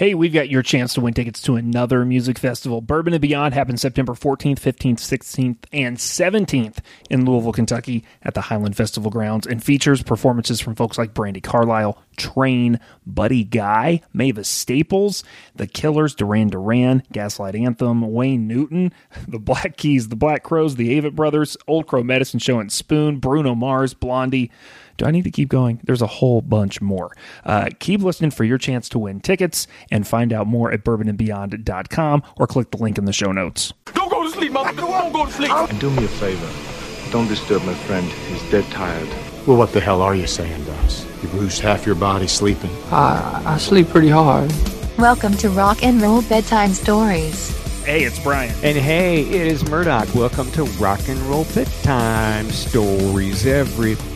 Hey, we've got your chance to win tickets to another music festival. Bourbon and Beyond happens September 14th, 15th, 16th, and 17th in Louisville, Kentucky at the Highland Festival grounds and features performances from folks like Brandi Carlile, Train, Buddy Guy, Mavis Staples, The Killers, Duran Duran, Gaslight Anthem, Wayne Newton, The Black Keys, The Black Crowes, The Avett Brothers, Old Crow Medicine Show and Spoon, Bruno Mars, Blondie. Do I need to keep going? There's a whole bunch more. Uh, keep listening for your chance to win tickets and find out more at bourbonandbeyond.com or click the link in the show notes. Don't go to sleep, mother. Don't go to sleep. And do me a favor. Don't disturb my friend. He's dead tired. Well, what the hell are you saying to? You lose half your body sleeping. I, I sleep pretty hard. Welcome to Rock and Roll Bedtime Stories. Hey, it's Brian. And hey, it is Murdoch. Welcome to Rock and Roll Bedtime Stories, everybody.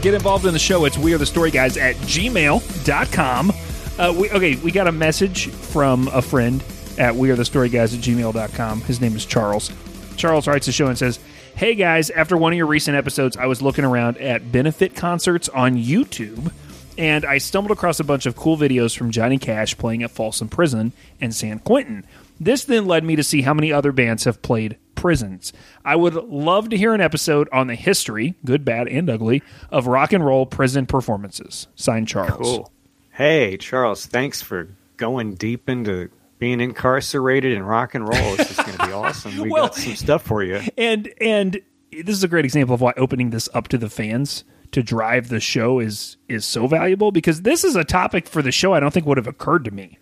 Get involved in the show. It's we are the story guys at gmail.com. Uh, we, okay, we got a message from a friend at we are the story guys at gmail.com. His name is Charles. Charles writes the show and says, Hey guys, after one of your recent episodes, I was looking around at benefit concerts on YouTube and I stumbled across a bunch of cool videos from Johnny Cash playing at Folsom Prison and San Quentin. This then led me to see how many other bands have played prisons. I would love to hear an episode on the history, good, bad, and ugly, of rock and roll prison performances. Signed Charles. Cool. Hey, Charles, thanks for going deep into being incarcerated in rock and roll. This is going to be awesome. We Well- got some stuff for you. And and this is a great example of why opening this up to the fans to drive the show is is so valuable because this is a topic for the show I don't think would have occurred to me.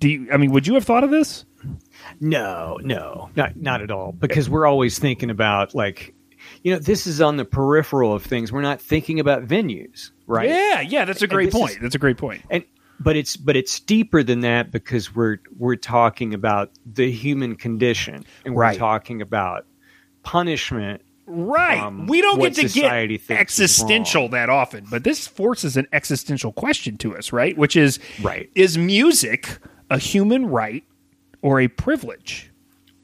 Do you I mean would you have thought of this? No, no, not not at all. Because we're always thinking about like, you know, this is on the peripheral of things. We're not thinking about venues, right? Yeah, yeah, that's a great point. is- that's a great point. and but it's but it's deeper than that because we're we're talking about the human condition and we're Right. talking about punishment Right. um, we don't get to get existential that often, but this forces an existential question to us, right? Which is Right. is music a human right or a privilege?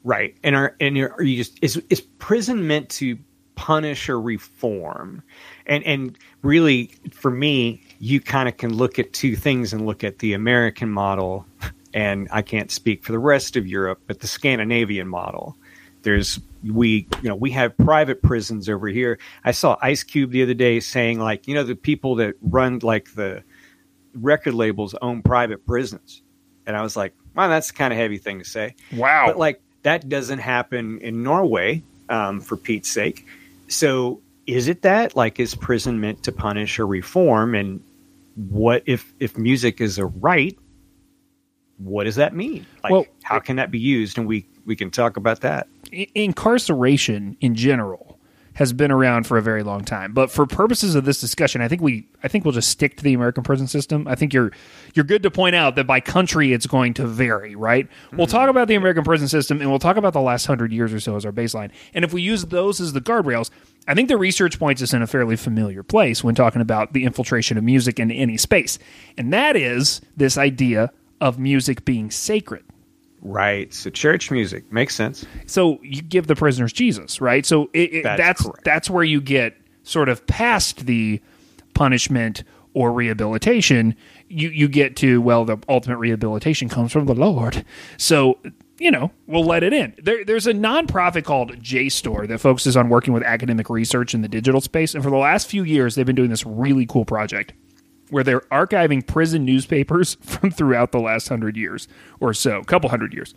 right. And are and are you just is is prison meant to punish or reform? And and really for me you kind of can look at two things and look at the american model and i can't speak for the rest of europe but the scandinavian model. There's we you know we have private prisons over here. I saw ice cube the other day saying like you know the people that run like the record labels own private prisons and i was like wow that's kind of heavy thing to say Wow. but like that doesn't happen in Norway, um, for Pete's sake. So is it that? Like, is prison meant to punish or reform? And what if if music is a right? What does that mean? Like, Well- how can that be used? And we we can talk about that. Incarceration in general has been around for a very long time. But for purposes of this discussion, I think we I think we'll just stick to the American prison system. I think you're you're good to point out that by country it's going to vary, right? We'll mm-hmm. talk about the American prison system and we'll talk about the last 100 years or so as our baseline. And if we use those as the guardrails, I think the research points us in a fairly familiar place when talking about the infiltration of music into any space. And that is this idea of music being sacred. Right. So church music makes sense. so you give the prisoners Jesus, right? So it, it, That's that's that's where you get sort of past the punishment or rehabilitation. You you get to well, the ultimate rehabilitation comes from the Lord. So you know we'll let it in. There, there's a nonprofit called JSTOR that focuses on working with academic research in the digital space, and for the last few years they've been doing this really cool project where they're archiving prison newspapers from throughout the last hundred years or so, couple hundred years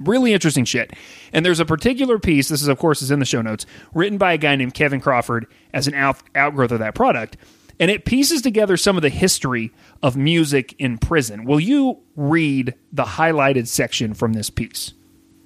really interesting shit. And there's a particular piece, this is of course is in the show notes, written by a guy named Kevin Crawford as an out, outgrowth of that product. And it pieces together some of the history of music in prison. Will you read the highlighted section from this piece?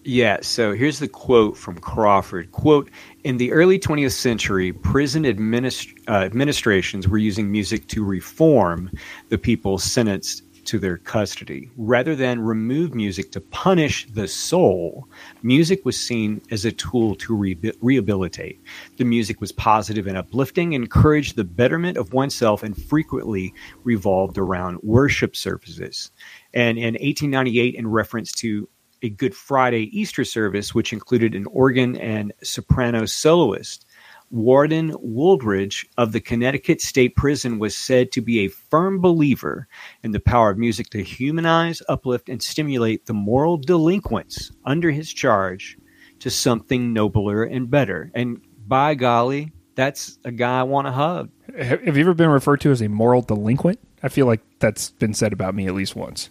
Yeah, so here's the quote from Crawford. Quote, in the early 20th century, prison administ- uh, administrations were using music to reform the people sentenced to their custody. Rather than remove music to punish the soul, music was seen as a tool to re- rehabilitate. The music was positive and uplifting, encouraged the betterment of oneself, and frequently revolved around worship services. And in 1898, in reference to a Good Friday Easter service, which included an organ and soprano soloist. Warden Wooldridge of the Connecticut State Prison was said to be a firm believer in the power of music to humanize, uplift, and stimulate the moral delinquents under his charge to something nobler and better. And by golly, that's a guy I want to hug. Have have you ever been referred to as a moral delinquent? I feel like that's been said about me at least once.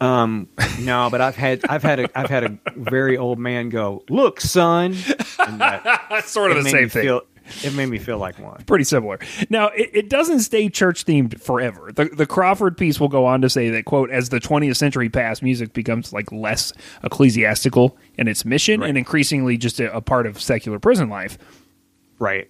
Um, no, but I've had I've had a I've had a very old man go, "Look, son," That's sort of the same thing. Feel, it made me feel like one. pretty similar. Now, it, it doesn't stay church themed forever. The, the Crawford piece will go on to say that, quote, as the 20th century passed, music becomes like less ecclesiastical in its mission Right. and increasingly just a, a part of secular prison life. Right.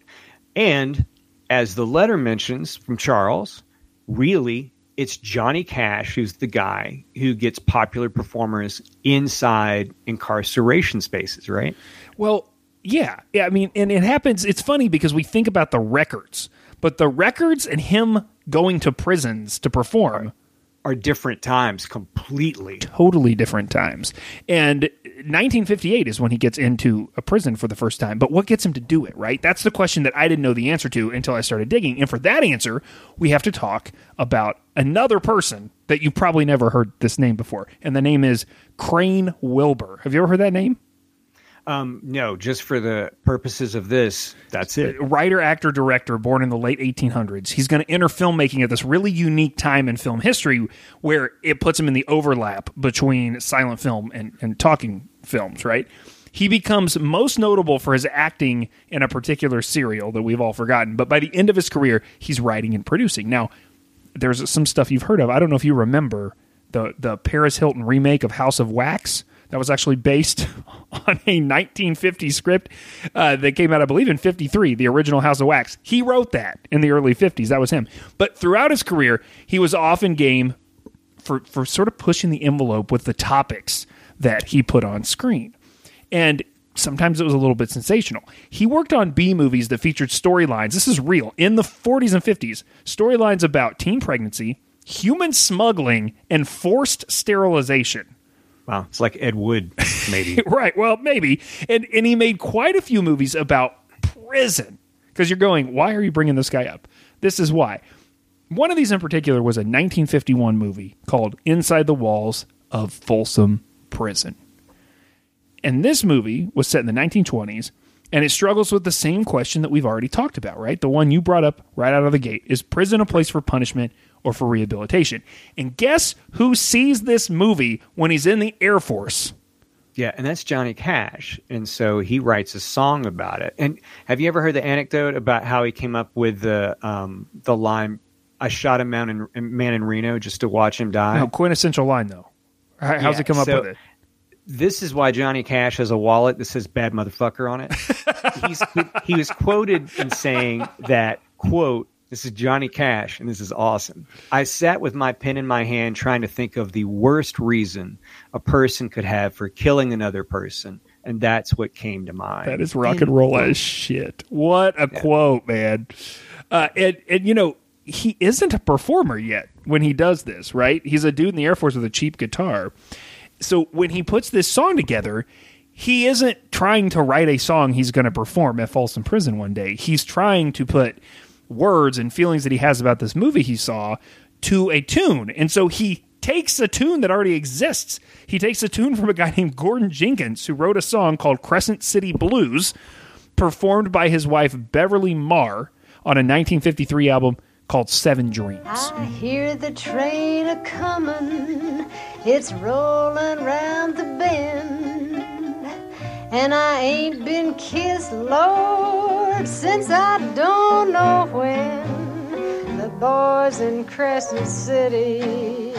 And as the letter mentions from Charles, really, it's Johnny Cash who's the guy who gets popular performers inside incarceration spaces, right? Well, yeah. Yeah. I mean, and it happens. It's funny because we think about the records, but the records and him going to prisons to perform Are different times completely. totally different times. And 1958 is when he gets into a prison for the first time. But what gets him to do it, right? That's the question that I didn't know the answer to until I started digging. And for that answer, we have to talk about another person that you've probably never heard this name before. And the name is Crane Wilbur. Have you ever heard that name? Um, no, just for the purposes of this, that's it. writer, actor, director, born in the late 1800s. He's going to enter filmmaking at this really unique time in film history where it puts him in the overlap between silent film and, and talking films, right? He becomes most notable for his acting in a particular serial that we've all forgotten, but by the end of his career, he's writing and producing. Now, there's some stuff you've heard of. I don't know if you remember the the Paris Hilton remake of House of Wax. That was actually based on a 1950 script uh, that came out, I believe, in 53, the original House of Wax. He wrote that in the early 50s. That was him. But throughout his career, he was often game for, for sort of pushing the envelope with the topics that he put on screen. And sometimes it was a little bit sensational. He worked on B movies that featured storylines. This is real in the 40s and 50s. Storylines about teen pregnancy, human smuggling, and forced sterilization. Wow, it's like Ed Wood, maybe. Right. Well, maybe. And and he made quite a few movies about prison. Because you're going, why are you bringing this guy up? This is why. One of these in particular was a 1951 movie called Inside the Walls of Folsom Prison. And this movie was set in the 1920s, and it struggles with the same question that we've already talked about, right? The one you brought up right out of the gate is prison a place for punishment or for rehabilitation? And guess who sees this movie when he's in the Air Force? Yeah, and that's Johnny Cash, and so he writes a song about it. And have you ever heard the anecdote about how he came up with the um, the line, "I shot a man in, man in Reno just to watch him die"? No, quintessential line though. How- How's Yeah, it come up so- with it? This is why Johnny Cash has a wallet that says "bad motherfucker" on it. He's, he was quoted in saying that quote. This is Johnny Cash, and this is awesome. I sat with my pen in my hand trying to think of the worst reason a person could have for killing another person, and that's what came to mind. That is rock and roll as shit. What a quote, man. Uh, and, and, you know, he isn't a performer yet when he does this, right? He's a dude in the Air Force with a cheap guitar. So when he puts this song together, he isn't trying to write a song he's going to perform at Folsom Prison one day. He's trying to put words and feelings that he has about this movie he saw to a tune. And so he takes a tune that already exists. He takes a tune from a guy named Gordon Jenkins who wrote a song called Crescent City Blues, performed by his wife Beverly Mahr on a 1953 album called Seven Dreams. I hear the train a comin', it's rollin' round the bend. And I ain't been kissed, Lord, since I don't know when. The boys in Crescent City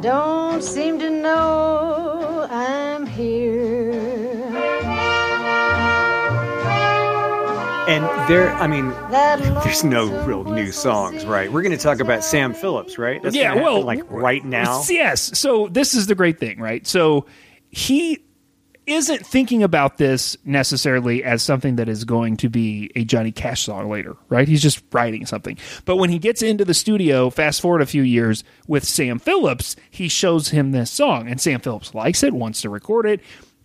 don't seem to know I'm here. And there, I mean, there's no real new songs, right? We're going to talk about Sam Phillips, right? That's yeah, well, like right now. Yes. So this is the great thing, right? So he isn't thinking about this necessarily as something that is going to be a Johnny Cash song later, right? He's just writing something. But when he gets into the studio, fast forward a few years with Sam Phillips, he shows him this song, and Sam Phillips likes it, wants to record it.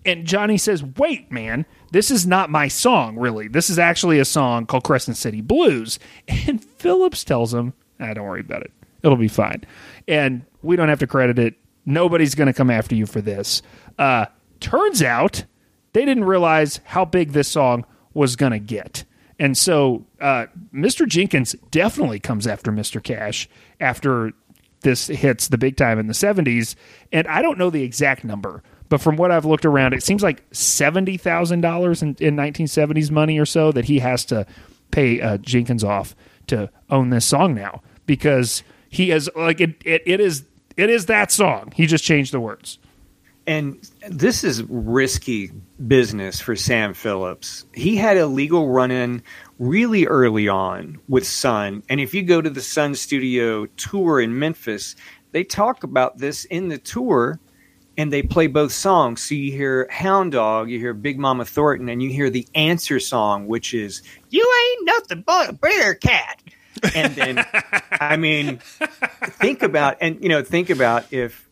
And Johnny says, Wait, man, this is not my song, really. This is actually a song called Crescent City Blues. And Phillips tells him, ah, Don't worry about it. It'll be fine. And we don't have to credit it. Nobody's going to come after you for this. Uh, turns out they didn't realize how big this song was going to get. And so uh, Mr. Jenkins definitely comes after Mr. Cash after this hits the big time in the 70s. And I don't know the exact number, but from what I've looked around, it seems like $70,000 in, in 1970s money or so that he has to pay uh, Jenkins off to own this song now because he has like it, it, it is it is that song. He just changed the words. And this is risky business for Sam Phillips. He had a legal run in really early on with Sun. And if you go to the Sun Studio tour in Memphis, they talk about this in the tour and they play both songs. So you hear Hound Dog, you hear Big Mama Thornton, and you hear the answer song, which is You Ain't Nothing But a Bear Cat. And then, I mean, think about, and you know, think about if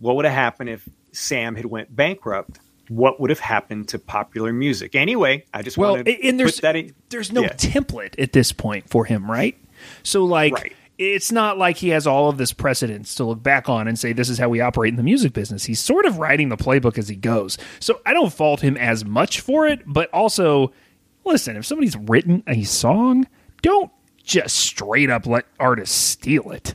what would have happened if Sam had went bankrupt. What would have happened to popular music? Anyway, I just Well, want to and there's put that in. there's no Yeah. template at this point for him, right? So like Right. It's not like he has all of this precedence to look back on and say this is how we operate in the music business. He's sort of writing the playbook as he goes. So I don't fault him as much for it, but also listen, if somebody's written a song, don't just straight up let artists steal it.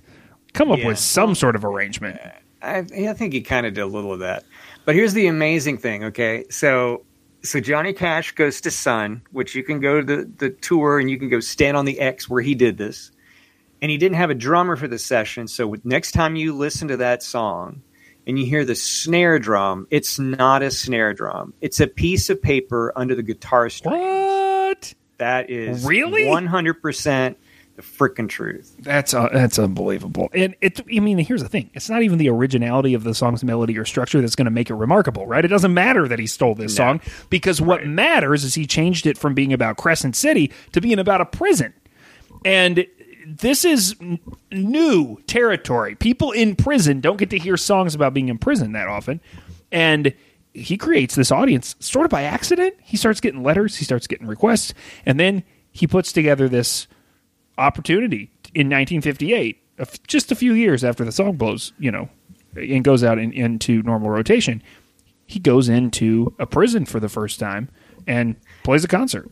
Come up Yeah. with some sort of arrangement. I, I think he kind of did a little of that. But here's the amazing thing, okay? So so Johnny Cash goes to Sun, which you can go to the, the tour and you can go stand on the X where he did this. And he didn't have a drummer for the session, so next time you listen to that song and you hear the snare drum, it's not a snare drum. It's a piece of paper under the guitar string. What? That is Really? 100% the freaking truth. That's uh, that's unbelievable. And it, I mean, here's the thing: it's not even the originality of the song's melody or structure that's going to make it remarkable, right? It doesn't matter that he stole this song because what matters is he changed it from being about Crescent City to being about a prison, and this is n- new territory. People in prison don't get to hear songs about being in prison that often, and he creates this audience sort of by accident. He starts getting letters, he starts getting requests, and then he puts together this opportunity in 1958, just a few years after the song blows, you know, and goes out in, into normal rotation. He goes into a prison for the first time and plays a concert.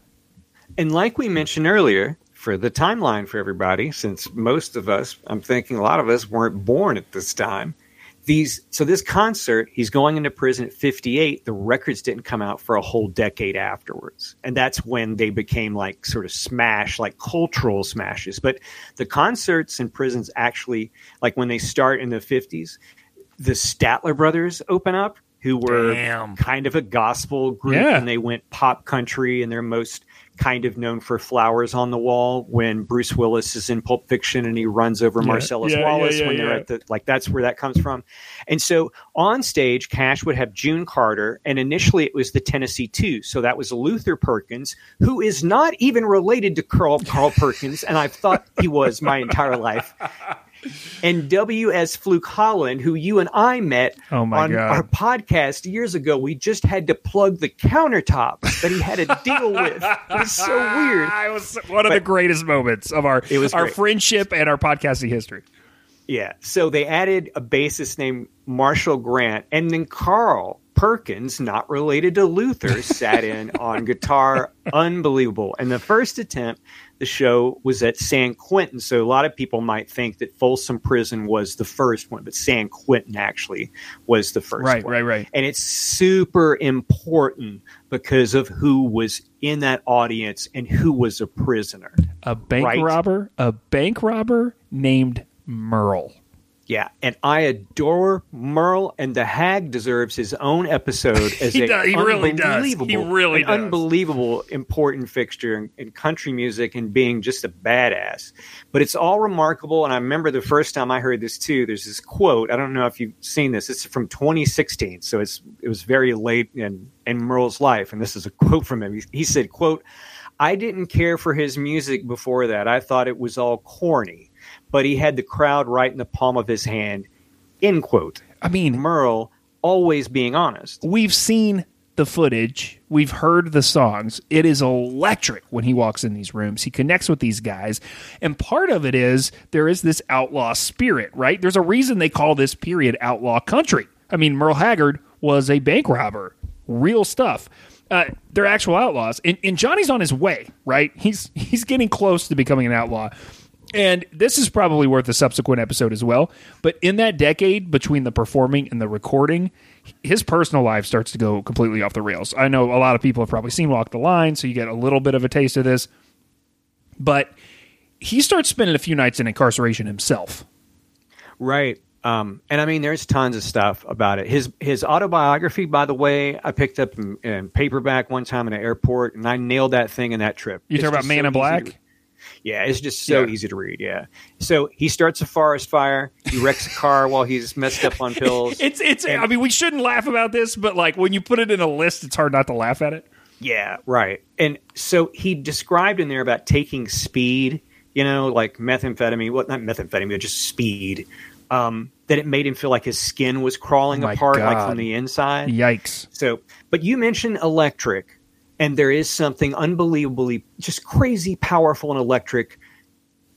And like we mentioned earlier, for the timeline for everybody, since most of us, I'm thinking a lot of us weren't born at this time. These so this concert, he's going into prison at 58. The records didn't come out for a whole decade afterwards, and that's when they became like sort of smash, like cultural smashes. But the concerts in prisons actually, like when they start in the 50s, the Statler brothers open up, who were Damn. kind of a gospel group, Yeah. and they went pop country, and they're most kind of known for Flowers on the Wall when Bruce Willis is in Pulp Fiction and he runs over Marcellus yeah, yeah, Wallace yeah, when they're yeah. at the like that's where that comes from. And so on stage, Cash would have June Carter, and initially it was the Tennessee Two. So that was Luther Perkins, who is not even related to Carl Carl Perkins, and I've thought he was my entire life. And W.S. Fluke Holland, who you and I met Oh, on God. our podcast years ago. We just had to plug the countertop that he had to deal with. It was so weird. it was one of the greatest moments of our It was our great. friendship and our podcasting history. Yeah. So they added a bassist named Marshall Grant, and then Carl Perkins, not related to Luther, sat in on guitar. Unbelievable. And the first attempt, the show was at San Quentin. So a lot of people might think that Folsom Prison was the first one, but San Quentin actually was the first Right, one. right, right. right. And it's super important because of who was in that audience and who was a prisoner. A bank Right. robber, a bank robber named Merle. Yeah, and I adore Merle, and the Hag deserves his own episode as He a does- he really does. unbelievable, He really does. unbelievable important fixture in, in country music and being just a badass. But it's all remarkable, and I remember the first time I heard this too. There's this quote. I don't know if you've seen this. It's from 2016, so it's it was very late in in Merle's life, and this is a quote from him. He, he said, "quote I didn't care for his music before that. I thought it was all corny." But he had the crowd right in the palm of his hand. End quote. I mean, Merle always being honest. we've seen the footage. We've heard the songs. It is electric when he walks in these rooms. He connects with these guys. And part of it is there is this outlaw spirit, right? There's a reason they call this period outlaw country. I mean, Merle Haggard was a bank robber. Real stuff. Uh, they're actual outlaws. And, and Johnny's on his way, right? He's he's getting close to becoming an outlaw. And this is probably worth a subsequent episode as well. But in that decade between the performing and the recording, his personal life starts to go completely off the rails. I know a lot of people have probably seen Walk the Line, so you get a little bit of a taste of this. But he starts spending a few nights in incarceration himself. Right. Um, and I mean, there's tons of stuff about it. His his autobiography, by the way, I picked up in, in paperback one time in an airport, and I nailed that thing in that trip. You It's talk about Man so in Black? Yeah, it's just so Yeah. easy to read. Yeah. So he starts a forest fire. He wrecks a car while he's messed up on pills. It's it's. I mean, we shouldn't laugh about this, but like when you put it in a list, it's hard not to laugh at it. Yeah, right. And so he described in there about taking speed, you know, like methamphetamine, well, not methamphetamine, just speed. Um, that it made him feel like his skin was crawling Oh my apart, like from the inside. Yikes! So, but you mentioned electric, and there is something unbelievably just crazy powerful and electric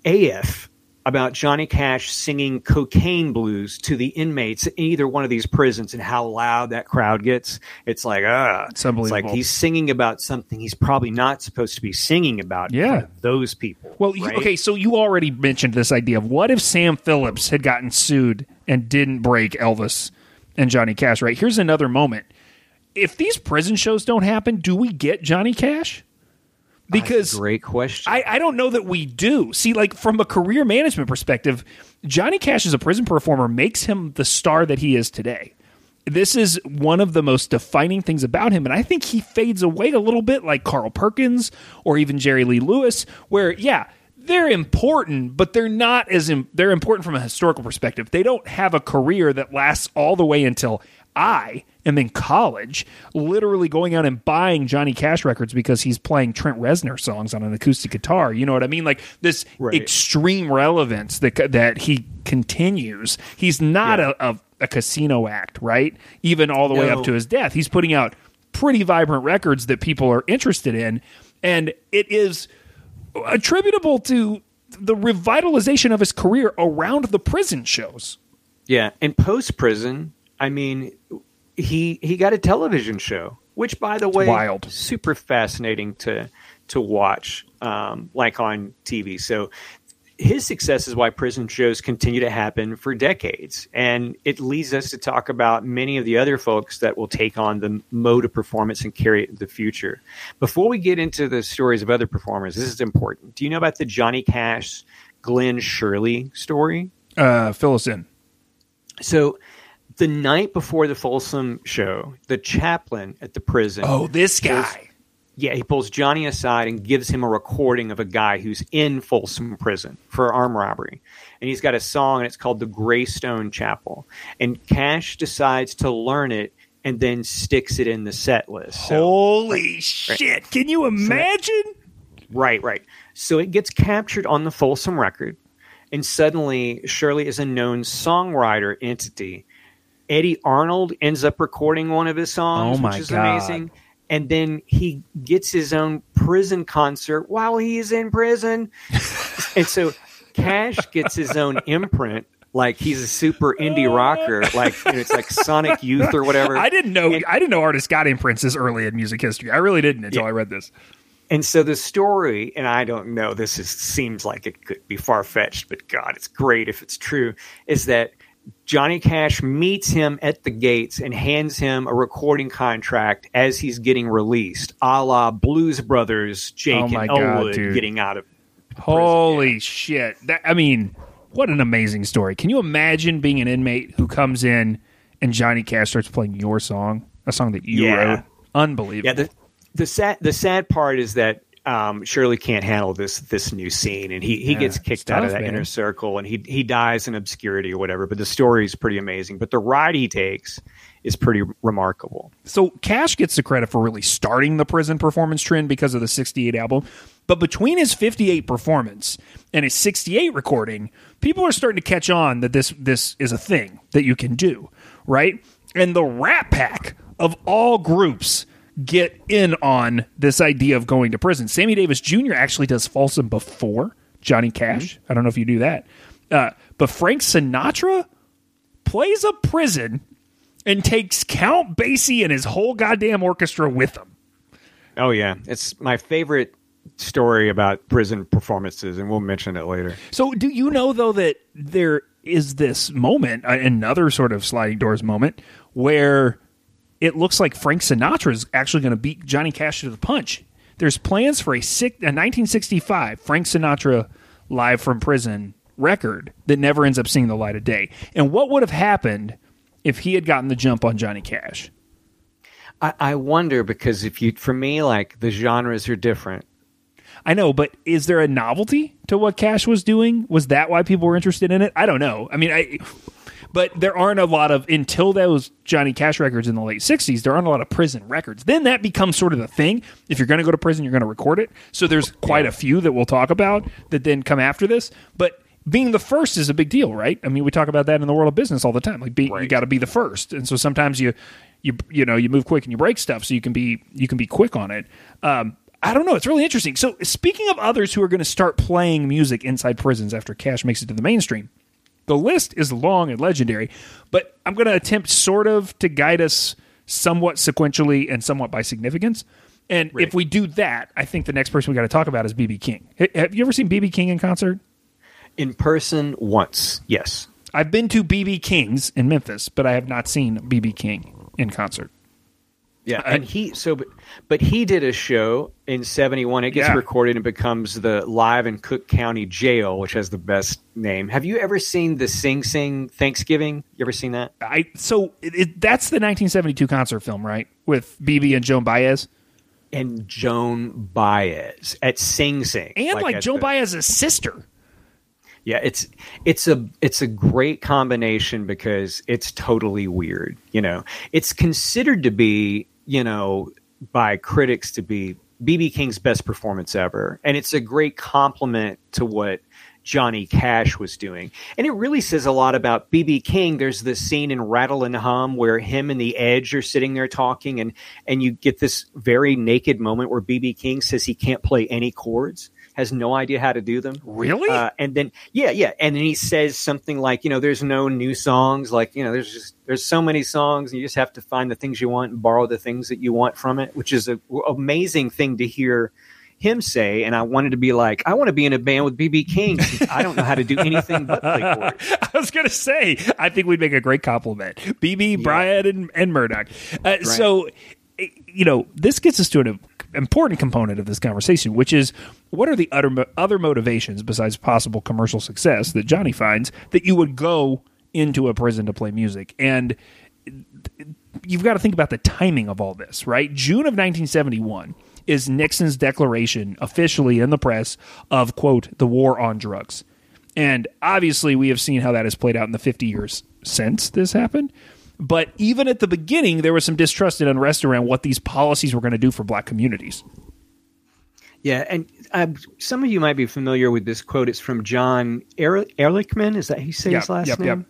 AF about Johnny Cash singing cocaine blues to the inmates in either one of these prisons and how loud that crowd gets. It's like, ah, It's unbelievable. like he's singing about something he's probably not supposed to be singing about. Yeah. those people. Well, you, right? okay, so you already mentioned this idea of what if Sam Phillips had gotten sued and didn't break Elvis and Johnny Cash, right? Here's another moment. If these prison shows don't happen, do we get Johnny Cash? Because Great question. I, I don't know that we do. See, like from a career management perspective, Johnny Cash as a prison performer makes him the star that he is today. This is one of the most defining things about him, and I think he fades away a little bit like Carl Perkins or even Jerry Lee Lewis, where yeah, they're important, but they're not as Im- they're important from a historical perspective. They don't have a career that lasts all the way until I am then college, literally going out and buying Johnny Cash records because he's playing Trent Reznor songs on an acoustic guitar. You know what I mean? Like this Right. extreme relevance that that he continues. He's not a, a, a casino act, right? Even all the way up to his death, he's putting out pretty vibrant records that people are interested in, and it is attributable to the revitalization of his career around the prison shows. Yeah, and post prison, I mean, he he got a television show, which by the way, wild. super fascinating to to watch, um, like on TV. So his success is why prison shows continue to happen for decades, and it leads us to talk about many of the other folks that will take on the mode of performance and carry it into the future. Before we get into the stories of other performers, this is important. Do you know about the Johnny Cash, Glen Sherley story? Uh, fill us in. So the night before the Folsom show, the chaplain at the prison. Oh, this guy. Yeah, he pulls Johnny aside and gives him a recording of a guy who's in Folsom prison for armed robbery. And he's got a song and it's called The Greystone Chapel. And Cash decides to learn it and then sticks it in the set list. So, Holy shit! Can you imagine? Right, right. So it gets captured on the Folsom record, and suddenly Sherley is a known songwriter entity. Eddy Arnold ends up recording one of his songs, Oh my which is God. amazing. And then he gets his own prison concert while he's in prison. and so Cash gets his own imprint, like he's a super indie rocker, like you know, it's like Sonic Youth or whatever. I didn't know. And- I didn't know artists got imprints this early in music history. I really didn't until I read this. And so the story, and I don't know, this is, seems like it could be far fetched, but God, it's great if it's true, is that Johnny Cash meets him at the gates and hands him a recording contract as he's getting released, a la Blues Brothers, Jake Oh my and God, Elwood dude. getting out of. Holy shit! That I mean, what an amazing story. Can you imagine being an inmate who comes in and Johnny Cash starts playing your song, a song that you Yeah. wrote? Unbelievable. Yeah, the the sad the sad part is that um, Sherley can't handle this this new scene, and he he Yeah, gets kicked out of that man. inner circle, and he he dies in obscurity or whatever. But the story is pretty amazing. But the ride he takes is pretty remarkable. So Cash gets the credit for really starting the prison performance trend because of the 68 album. But between his 58 performance and his 68 recording, people are starting to catch on that this this is a thing that you can do, right? And the Rat Pack of all groups get in on this idea of going to prison. Sammy Davis Jr. actually does Folsom before Johnny Cash. I don't know if you do that. Uh, but Frank Sinatra plays a prison and takes Count Basie and his whole goddamn orchestra with him. Oh yeah, it's my favorite story about prison performances, and we'll mention it later. So, do you know though that there is this moment, uh, another sort of sliding doors moment, where it looks like Frank Sinatra is actually going to beat Johnny Cash to the punch. There's plans for a, six, a 1965 Frank Sinatra live from prison record that never ends up seeing the light of day. And what would have happened if he had gotten the jump on Johnny Cash? I, I wonder because if you, for me, like the genres are different. I know, but is there a novelty to what Cash was doing? Was that why people were interested in it? I don't know. I mean, I but there aren't a lot of until those Johnny Cash records in the late '60s. There aren't a lot of prison records. Then that becomes sort of the thing. If you're going to go to prison, you're going to record it. So there's quite a few that we'll talk about that then come after this. But being the first is a big deal, right? I mean, we talk about that in the world of business all the time. Like, be, you got to be the first, and so sometimes you, you, you know, you move quick and you break stuff, so you can be you can be quick on it. Um, I don't know. It's really interesting. So, speaking of others who are going to start playing music inside prisons after Cash makes it to the mainstream, the list is long and legendary, but I'm going to attempt sort of to guide us somewhat sequentially and somewhat by significance. And if we do that, I think the next person we got to talk about is BB King. H- Have you ever seen BB King in concert? In person, once, yes. I've been to BB King's in Memphis, but I have not seen BB King in concert. Yeah, and he so but, but he did a show in '71. It gets Yeah. recorded and becomes the live in Cook County Jail, which has the best name. Have you ever seen the Sing Sing Thanksgiving? You ever seen that? I so it, it, that's the 1972 concert film, right? With BB and Joan Baez, And Joan Baez at Sing Sing, and like, at Joan the- Baez's sister. Yeah, it's it's a it's a great combination because it's totally weird. You know, it's considered to be you know by critics to be BB King's best performance ever, and it's a great compliment to what Johnny Cash was doing. And it really says a lot about BB King. There's this scene in Rattle and Hum where him and the Edge are sitting there talking, and and you get this very naked moment where BB King says he can't play any chords, has no idea how to do them. Really? Uh, and then yeah, yeah, and then he says something like, you know, there's no new songs. Like you know, there's just there's so many songs, and you just have to find the things you want and borrow the things that you want from it, which is a w- amazing thing to hear him say. And I wanted to be like, I want to be in a band with BB King. I don't know how to do anything but play chords. I was going to say, I think we'd make a great compliment. BB, Bryant, and, and Murdoch. Uh, So, eh, you know, this gets us to an important component of this conversation, which is what are the other, other motivations besides possible commercial success that Johnny finds that you would go into a prison to play music? And you've got to think about the timing of all this, right? June of 1971 is Nixon's declaration officially in the press of, quote, the war on drugs. And obviously, we have seen how that has played out in the 50 years since this happened. But even at the beginning, there was some distrust and unrest around what these policies were going to do for black communities. Yeah, and uh, some of you might be familiar with this quote. It's from John er- Ehrlichman. Is that how you say his Yep, last yep, name? yep.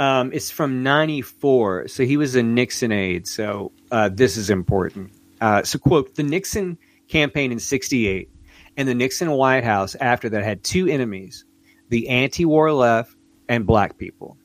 Um, it's from '94, so he was a Nixon aide. So uh, this is important. Uh, so, quote: The Nixon campaign in '68 and the Nixon White House after that had two enemies: the anti-war left and black people.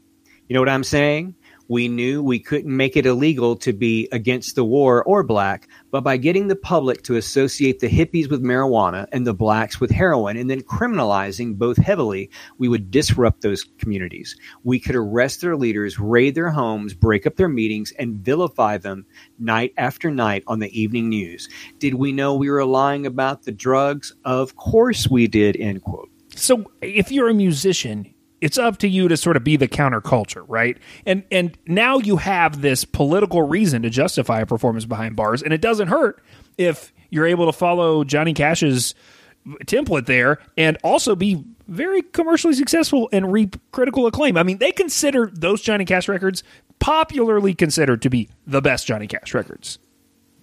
You know what I'm saying? We knew we couldn't make it illegal to be against the war or black, but by getting the public to associate the hippies with marijuana and the blacks with heroin and then criminalizing both heavily, we would disrupt those communities. We could arrest their leaders, raid their homes, break up their meetings, and vilify them night after night on the evening news. Did we know we were lying about the drugs? Of course we did, end quote. So if you're a musician, it's up to you to sort of be the counterculture, right? And and now you have this political reason to justify a performance behind bars, and it doesn't hurt if you're able to follow Johnny Cash's template there and also be very commercially successful and reap critical acclaim. I mean, they consider those Johnny Cash records popularly considered to be the best Johnny Cash records.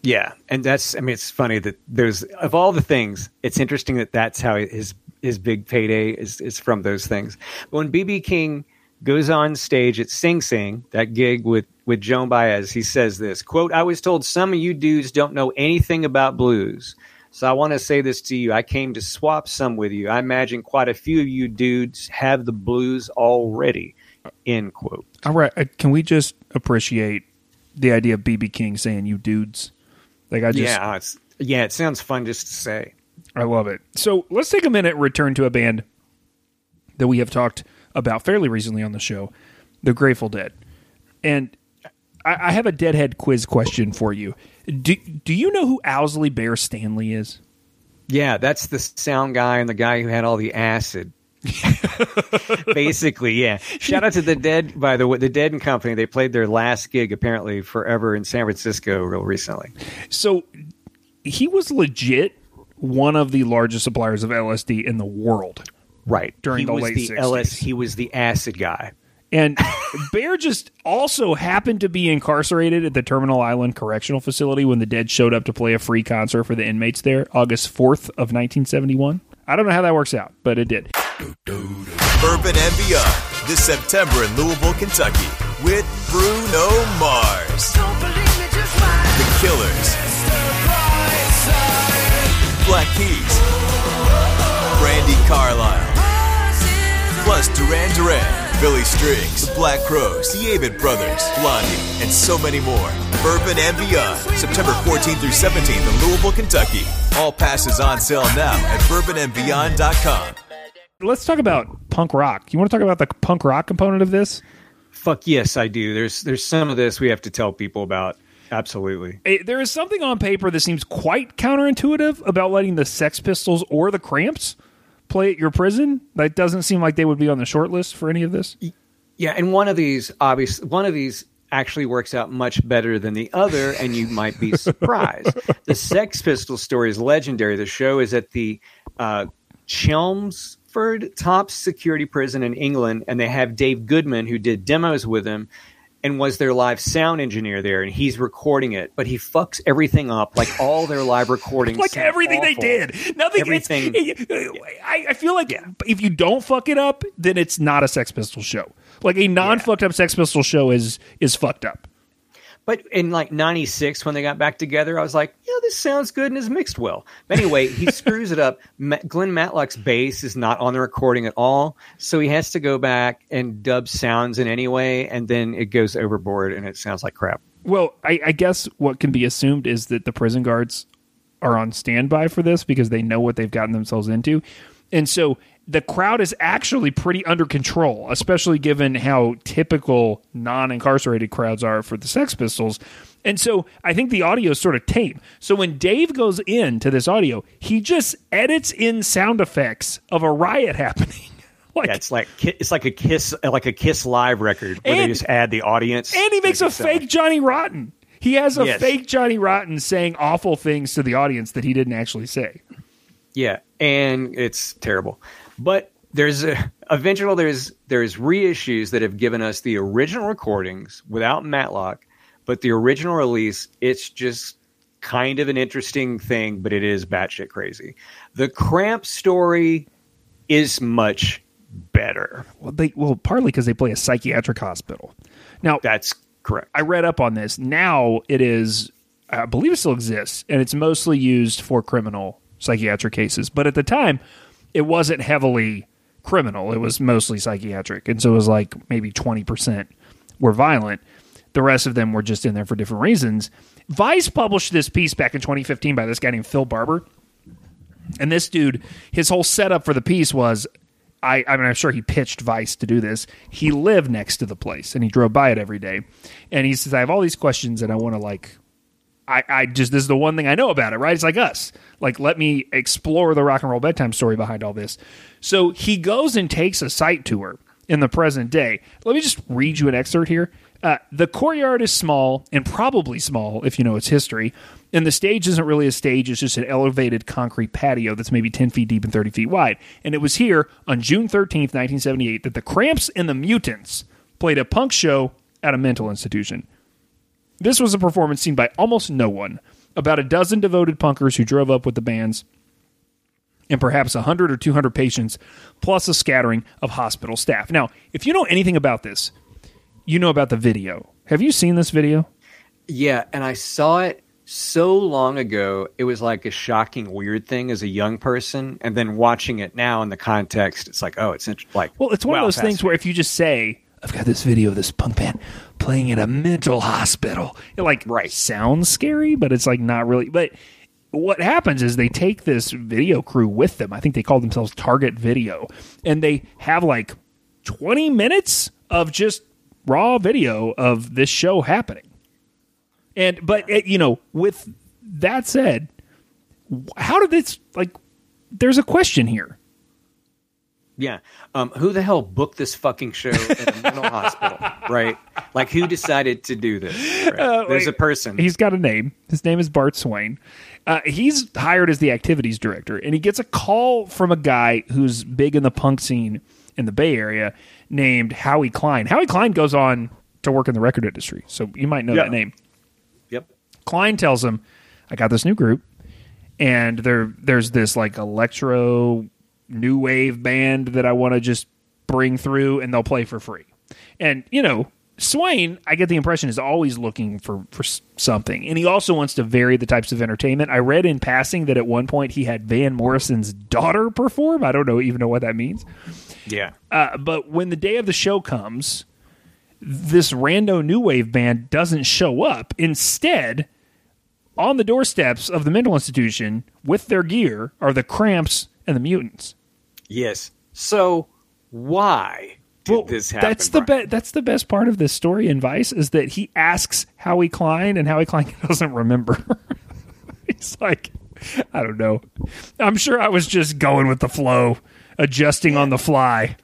Yeah, and that's I mean it's funny that there's of all the things, it's interesting that that's how his his big payday is is from those things. But when BB King goes on stage at Sing Sing, that gig with with Joan Baez. He says this quote: "I was told some of you dudes don't know anything about blues." So I want to say this to you. I came to swap some with you. I imagine quite a few of you dudes have the blues already. End quote. All right, uh, can we just appreciate the idea of BB King saying "you dudes"? Like I just, yeah, it's, yeah, it sounds fun just to say. I love it. So let's take a minute and return to a band that we have talked about fairly recently on the show, the Grateful Dead. And I, I have a deadhead quiz question for you. Do, do you know who Owsley Bear Stanley is? Yeah, that's the sound guy and the guy who had all the acid. Basically, yeah. Shout out to the Dead, by the way, the Dead and Company. They played their last gig apparently forever in San Francisco real recently. So he was legit one of the largest suppliers of LSD in the world. Right During he the was late the 60s. LS, he was the acid guy. And Bear just also happened to be incarcerated at the Terminal Island Correctional Facility when the Dead showed up to play a free concert for the inmates there, August 4th of 1971. I don't know how that works out, but it did. Bourbon and Beyond this September in Louisville, Kentucky with Bruno Mars, The Killers, Black Keys, Brandi Carlile, plus Duran Duran, Billy Strings, The Black Crowes, The Avett Brothers, Blondie, and so many more. Bourbon and Beyond, September 14th through 17th in Louisville, Kentucky. All passes on sale now at bourbonandbeyond.com. Let's talk about punk rock. You want to talk about the punk rock component of this? Fuck yes, I do. There's there's some of this we have to tell people about. Absolutely. Eh, There is something on paper that seems quite counterintuitive about letting the Sex Pistols or the Cramps play at your prison. That doesn't seem like they would be on the short list for any of this. Yeah, and one of these obviously one of these actually works out much better than the other, and you might be surprised. the Sex Pistols story is legendary. The show is at the uh, Chelmsford top security prison in England, and they have Dave Goodman who did demos with them and was their live sound engineer there, and he's recording it, but he fucks everything up like all their live recordings. like everything they awful. did. Nothing. Everything. I, I feel like if you don't fuck it up, then it's not a Sex Pistol show. Like a non fucked up Sex Pistol show is is fucked up. But in like '96, when they got back together, I was like, "Yeah, this sounds good and is mixed well." But anyway, he screws it up. Ma- Glenn Matlock's bass is not on the recording at all, so he has to go back and dub sounds in anyway, and then it goes overboard and it sounds like crap. Well, I, I guess what can be assumed is that the prison guards are on standby for this because they know what they've gotten themselves into. And so the crowd is actually pretty under control, especially given how typical non incarcerated crowds are for the Sex Pistols. And so I think the audio is sort of tame. So when Dave goes into this audio, he just edits in sound effects of a riot happening. like, Yeah, it's like it's like a kiss, like a Kiss live record where they just add the audience, and he makes a fake Johnny Rotten. He has a Yes. fake Johnny Rotten saying awful things to the audience that he didn't actually say. Yeah, and it's terrible. But there's a, eventually there's there's reissues that have given us the original recordings without Matlock, but the original release it's just kind of an interesting thing, but it is batshit crazy. The Cramp story is much better. Well, they well partly because they play a psychiatric hospital. Now That's correct. I read up on this. Now it is, I believe it still exists, and it's mostly used for criminal psychiatric cases. But at the time, it wasn't heavily criminal. It was mostly psychiatric, and so it was like maybe twenty percent were violent. The rest of them were just in there for different reasons. Vice published this piece back in 2015 by this guy named Phil Barber. And this dude, his whole setup for the piece was I, I mean, I'm sure he pitched Vice to do this. He lived next to the place and he drove by it every day. And he says, I have all these questions and I want to like, I, I just, this is the one thing I know about it, right? It's like us. Like, let me explore the rock and roll bedtime story behind all this. So he goes and takes a site tour in the present day. Let me just read you an excerpt here. Uh, the courtyard is small and probably small if you know its history. And the stage isn't really a stage, it's just an elevated concrete patio that's maybe 10 feet deep and 30 feet wide. And it was here on June 13th, 1978, that the Cramps and the Mutants played a punk show at a mental institution. This was a performance seen by almost no one. About a dozen devoted punkers who drove up with the bands and perhaps 100 or 200 patients, plus a scattering of hospital staff. Now, if you know anything about this, you know about the video. Have you seen this video? Yeah, and I saw it so long ago. It was like a shocking, weird thing as a young person, and then watching it now in the context, it's like, oh, it's int- like Well, it's one wow, of those things where if you just say, I've got this video of this punk band playing in a mental hospital, it like Right. sounds scary, but it's like not really. But what happens is they take this video crew with them. I think they call themselves Target Video, and they have like 20 minutes of just raw video of this show happening. And, but, it, you know, with that said, how did this, like, there's a question here. Yeah. Um, who the hell booked this fucking show in a mental hospital? Right? Like, who decided to do this? Right? Uh, There's wait. a person. He's got a name. His name is Bart Swain. Uh, he's hired as the activities director, and he gets a call from a guy who's big in the punk scene in the Bay Area named Howie Klein. Howie Klein goes on to work in the record industry, so you might know Yeah. that name. Yep. Klein tells him, "I got this new group, and there there's this like electro new wave band that I want to just bring through, and they'll play for free." And you know, Swain, I get the impression is always looking for for something, and he also wants to vary the types of entertainment. I read in passing that at one point he had Van Morrison's daughter perform. I don't know even know what that means. Yeah. Uh, but when the day of the show comes, this rando new wave band doesn't show up. Instead, on the doorsteps of the mental institution with their gear are the Cramps and the Mutants. Yes. So, why did this happen? that's the be- that's the best part of this story in Vice is that he asks Howie Klein and Howie Klein doesn't remember. He's like, I don't know. I'm sure I was just going with the flow, adjusting on the fly.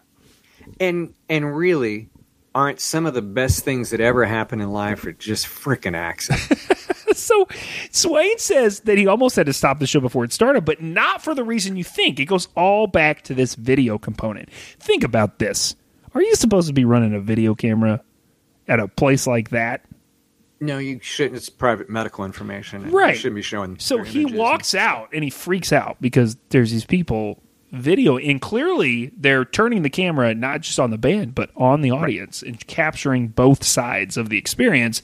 And and really, aren't some of the best things that ever happen in life are just freaking accidents? So Swain says that he almost had to stop the show before it started, but not for the reason you think. It goes all back to this video component. Think about this. Are you supposed to be running a video camera at a place like that? no, you shouldn't. It's private medical information. and Right. You shouldn't be showing. So he walks out and he freaks out because there's these people video and clearly they're turning the camera not just on the band but on the audience and capturing both sides of the experience.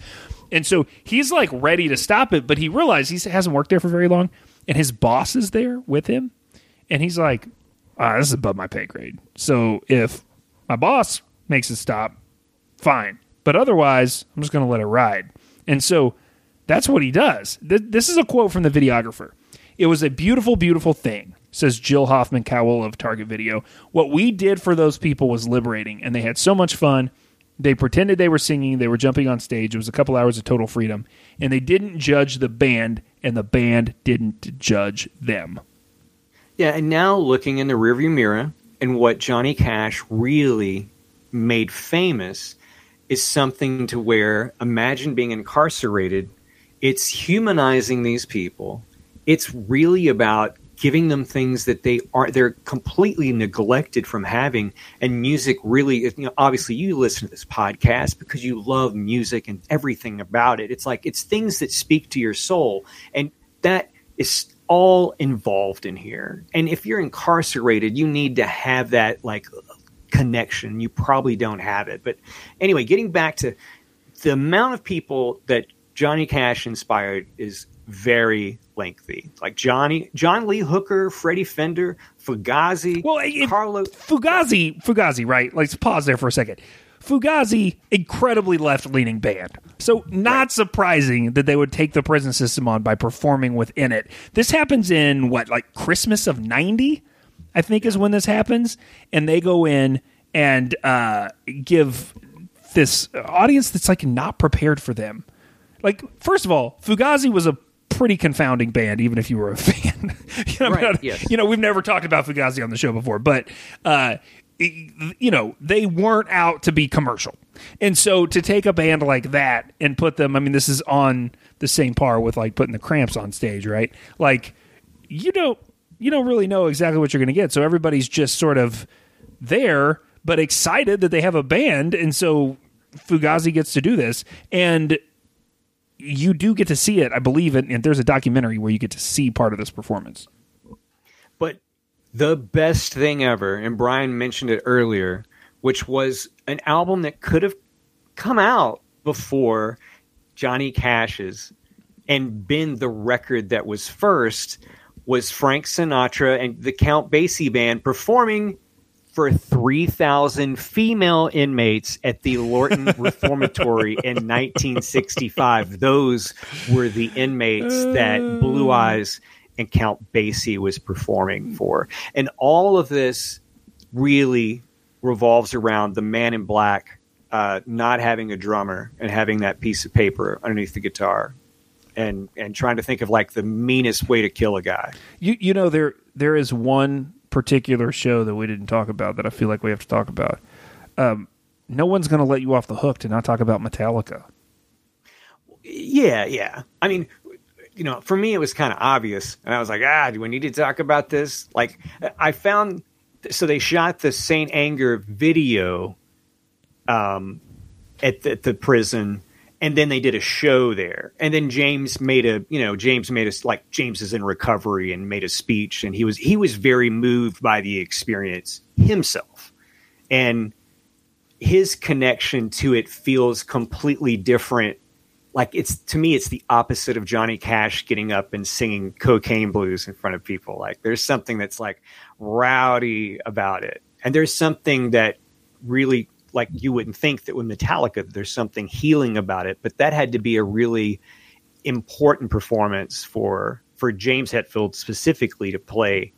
And so he's like ready to stop it, but he realizes he hasn't worked there for very long and his boss is there with him and he's like, ah, this is above my pay grade. So if my boss makes it stop, fine. But otherwise, I'm just going to let it ride. And so that's what he does. Th- this is a quote from the videographer. It was a beautiful, beautiful thing, says Jill Hoffman Kowal of Target Video. What we did for those people was liberating, and they had so much fun. They pretended they were singing, they were jumping on stage. It was a couple hours of total freedom, and they didn't judge the band, and the band didn't judge them. Yeah, and now looking in the rearview mirror, and what Johnny Cash really made famous is something to where imagine being incarcerated. It's humanizing these people. It's really about giving them things that they are they're completely neglected from having. And music really you know obviously you listen to this podcast because you love music and everything about it. It's like it's things that speak to your soul. And that is all involved in here. And if you're incarcerated you need to have that like connection. You probably don't have it. But anyway getting back to the amount of people that Johnny Cash inspired is very lengthy. Like Johnny, John Lee Hooker, Freddie Fender, Fugazi, Well, it- Carlo. Fugazi, Fugazi, right? Let's pause there for a second. Fugazi, incredibly left leaning band. So, not surprising that they would take the prison system on by performing within it. This happens in what, like Christmas of 90, I think is when this happens. And they go in and uh, give this audience that's like not prepared for them. Like, first of all, Fugazi was a pretty confounding band, even if you were a fan. you, know, Right, yes. you know, we've never talked about Fugazi on the show before, but uh, y- you know, they weren't out to be commercial, and so to take a band like that and put them, I mean, this is on the same par with like putting the Cramps on stage, right? Like, you don't, you don't really know exactly what you're going to get, so everybody's just sort of there, but excited that they have a band, and so Fugazi gets to do this, and you do get to see it, I believe and there's a documentary where you get to see part of this performance. But the best thing ever, and Brian mentioned it earlier, which was an album that could have come out before Johnny Cash's and been the record that was first was Frank Sinatra and the Count Basie band performing for 3,000 female inmates at the Lorton Reformatory in 1965. Those were the inmates that Blue Eyes and Count Basie was performing for. And all of this really revolves around the man in black uh, not having a drummer and having that piece of paper underneath the guitar and and trying to think of like the meanest way to kill a guy. You you know there there is one particular show that we didn't talk about that I feel like we have to talk about. Um, no one's going to let you off the hook to not talk about Metallica. Yeah, yeah. I mean, you know, for me it was kind of obvious, and I was like, ah, do we need to talk about this? Like, I found so they shot the Saint Anger video um, at the, at the prison and then they did a show there. And then james made a you know james made us like james is in recovery and made a speech. And he was he was very moved by the experience himself. And his connection to it feels completely different. Like it's to me it's the opposite of johnny cash getting up and singing cocaine blues in front of people. Like there's something that's like rowdy about it. And there's something that really like you wouldn't think that with Metallica there's something healing about it, but that had to be a really important performance for for James Hetfield specifically to play.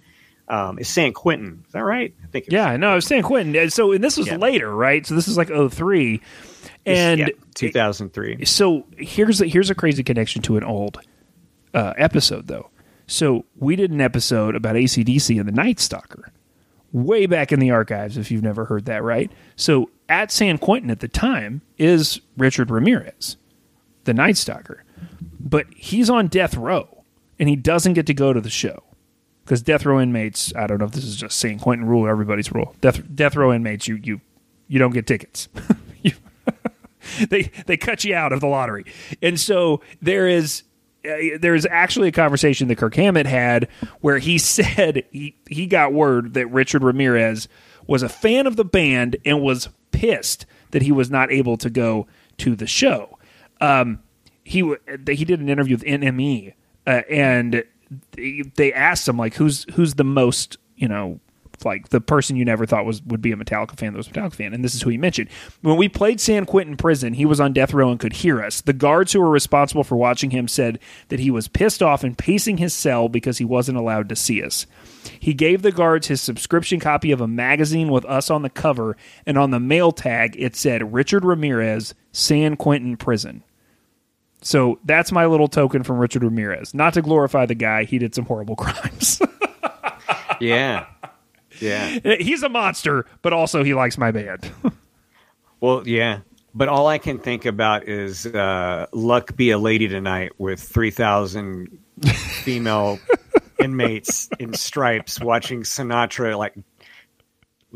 Um, is San Quentin? Is that right? I think. yeah, no, it was San Quentin. So and this was Yeah. later, right? So this is like 03. and yeah, 2003. so here's a, here's a crazy connection to an old uh, episode though. So we did an episode about ACDC and the Night Stalker way back in the archives. If you've never heard that, right? So at San Quentin at the time is Richard Ramirez, the Night Stalker, but he's on death row and he doesn't get to go to the show because death row inmates. I don't know if this is just San Quentin rule or everybody's rule. Death death row inmates, you you you don't get tickets. You- they they cut you out of the lottery, and so there is uh, there is actually a conversation that Kirk Hammett had where he said he he got word that Richard Ramirez was a fan of the band and was pissed that he was not able to go to the show. Um, he he did an interview with NME uh, and they, they asked him like who's who's the most you know like the person you never thought was would be a Metallica fan that was a Metallica fan, and this is who he mentioned. When we played San Quentin Prison, he was on death row and could hear us. The guards who were responsible for watching him said that he was pissed off and pacing his cell because he wasn't allowed to see us. He gave the guards his subscription copy of a magazine with us on the cover, and on the mail tag it said Richard Ramirez, San Quentin Prison. So that's my little token from Richard Ramirez. Not to glorify the guy, he did some horrible crimes. Yeah, yeah. He's a monster, but also he likes my band. Well, yeah. But all I can think about is uh, "Luck Be a Lady Tonight" with three thousand female inmates in stripes watching Sinatra, like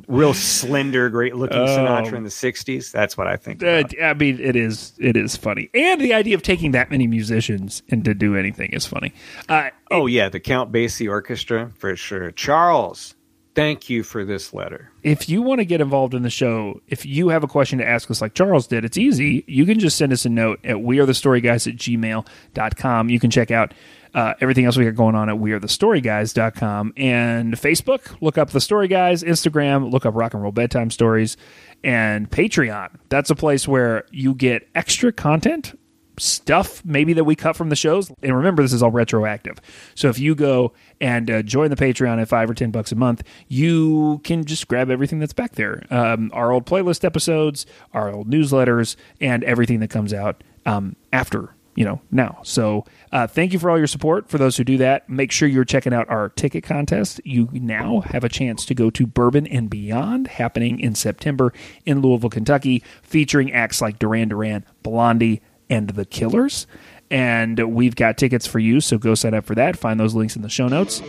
real slender, great-looking Sinatra in the '60s. That's what I think. Uh, About. I mean, it is it is funny, and the idea of taking that many musicians and to do anything is funny. Uh, oh yeah, the Count Basie Orchestra for sure. Charles, thank you for this letter. if you want to get involved in the show, if you have a question to ask us like Charles did, it's easy. You can just send us a note at wearethestoryguys at gmail.com. You can check out uh, everything else we got going on at wearethestoryguys.com. And Facebook, look up The Story Guys. Instagram, look up Rock and Roll Bedtime Stories. And Patreon, that's a place where you get extra content stuff maybe that we cut from the shows. And remember, this is all retroactive. So if you go and uh, join the Patreon at five or ten bucks a month, you can just grab everything that's back there. Um, our old playlist episodes, our old newsletters, and everything that comes out um, after. You know, now. So, uh, thank you for all your support. For those who do that, make sure you're checking out our ticket contest. You now have a chance to go to Bourbon and Beyond, happening in September in Louisville, Kentucky, featuring acts like Duran Duran, Blondie, and the Killers. And we've got tickets for you, so go sign up for that. Find those links in the show notes.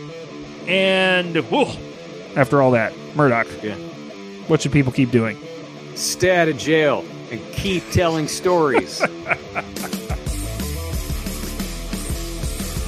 And whew, after all that, Murdoch, Yeah. what should people keep doing? Stay out of jail and keep telling stories.